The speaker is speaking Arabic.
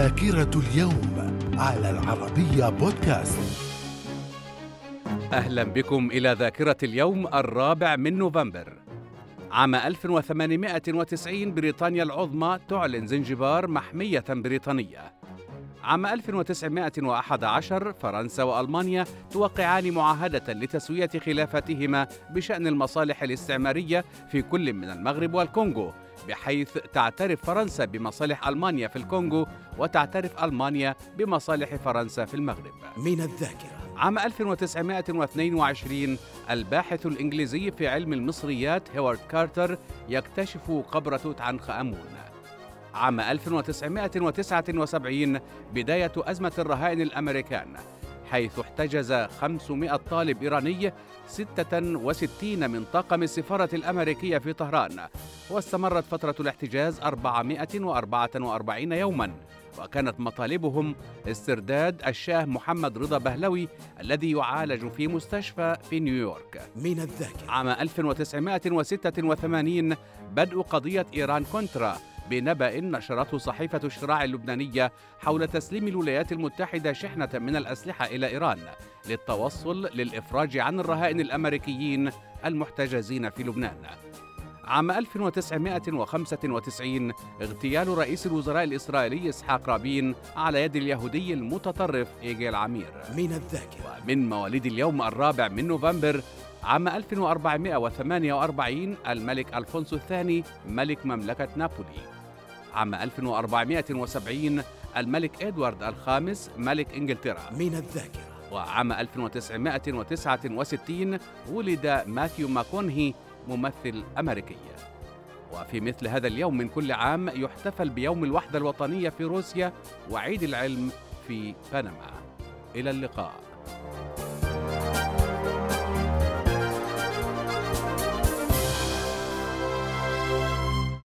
ذاكرة اليوم على العربية بودكاست. أهلا بكم إلى ذاكرة اليوم الرابع من نوفمبر. عام 1890 بريطانيا العظمى تعلن زنجبار محمية بريطانية. عام 1911 فرنسا وألمانيا توقعان معاهدة لتسوية خلافتهما بشأن المصالح الاستعمارية في كل من المغرب والكونغو. بحيث تعترف فرنسا بمصالح ألمانيا في الكونغو وتعترف ألمانيا بمصالح فرنسا في المغرب. من الذاكرة. عام 1922 الباحث الإنجليزي في علم المصريات هيوارد كارتر يكتشف قبر توت عنخ آمون. عام 1979 بداية أزمة الرهائن الأمريكان. حيث احتجز 500 طالب إيراني 66 من طاقم السفارة الأمريكية في طهران واستمرت فترة الاحتجاز 444 يوماً وكانت مطالبهم استرداد الشاه محمد رضا بهلوي الذي يعالج في مستشفى في نيويورك. من الذاكرة. عام 1986 بدء قضية إيران كونترا بنبأ نشرته صحيفة الشراع اللبنانية حول تسليم الولايات المتحدة شحنة من الأسلحة إلى إيران للتوصل للإفراج عن الرهائن الأمريكيين المحتجزين في لبنان. عام 1995 اغتيال رئيس الوزراء الإسرائيلي إسحاق رابين على يد اليهودي المتطرف إيجيل عمير. من الذاكرة. ومن مواليد اليوم الرابع من نوفمبر عام 1448 الملك ألفونسو الثاني ملك مملكة نابولي. عام 1470 الملك إدوارد الخامس ملك إنجلترا. من الذاكرة. وعام 1969 ولد ماثيو ماكونهي ممثل أمريكي. وفي مثل هذا اليوم من كل عام يحتفل بيوم الوحدة الوطنية في روسيا وعيد العلم في بنما. إلى اللقاء.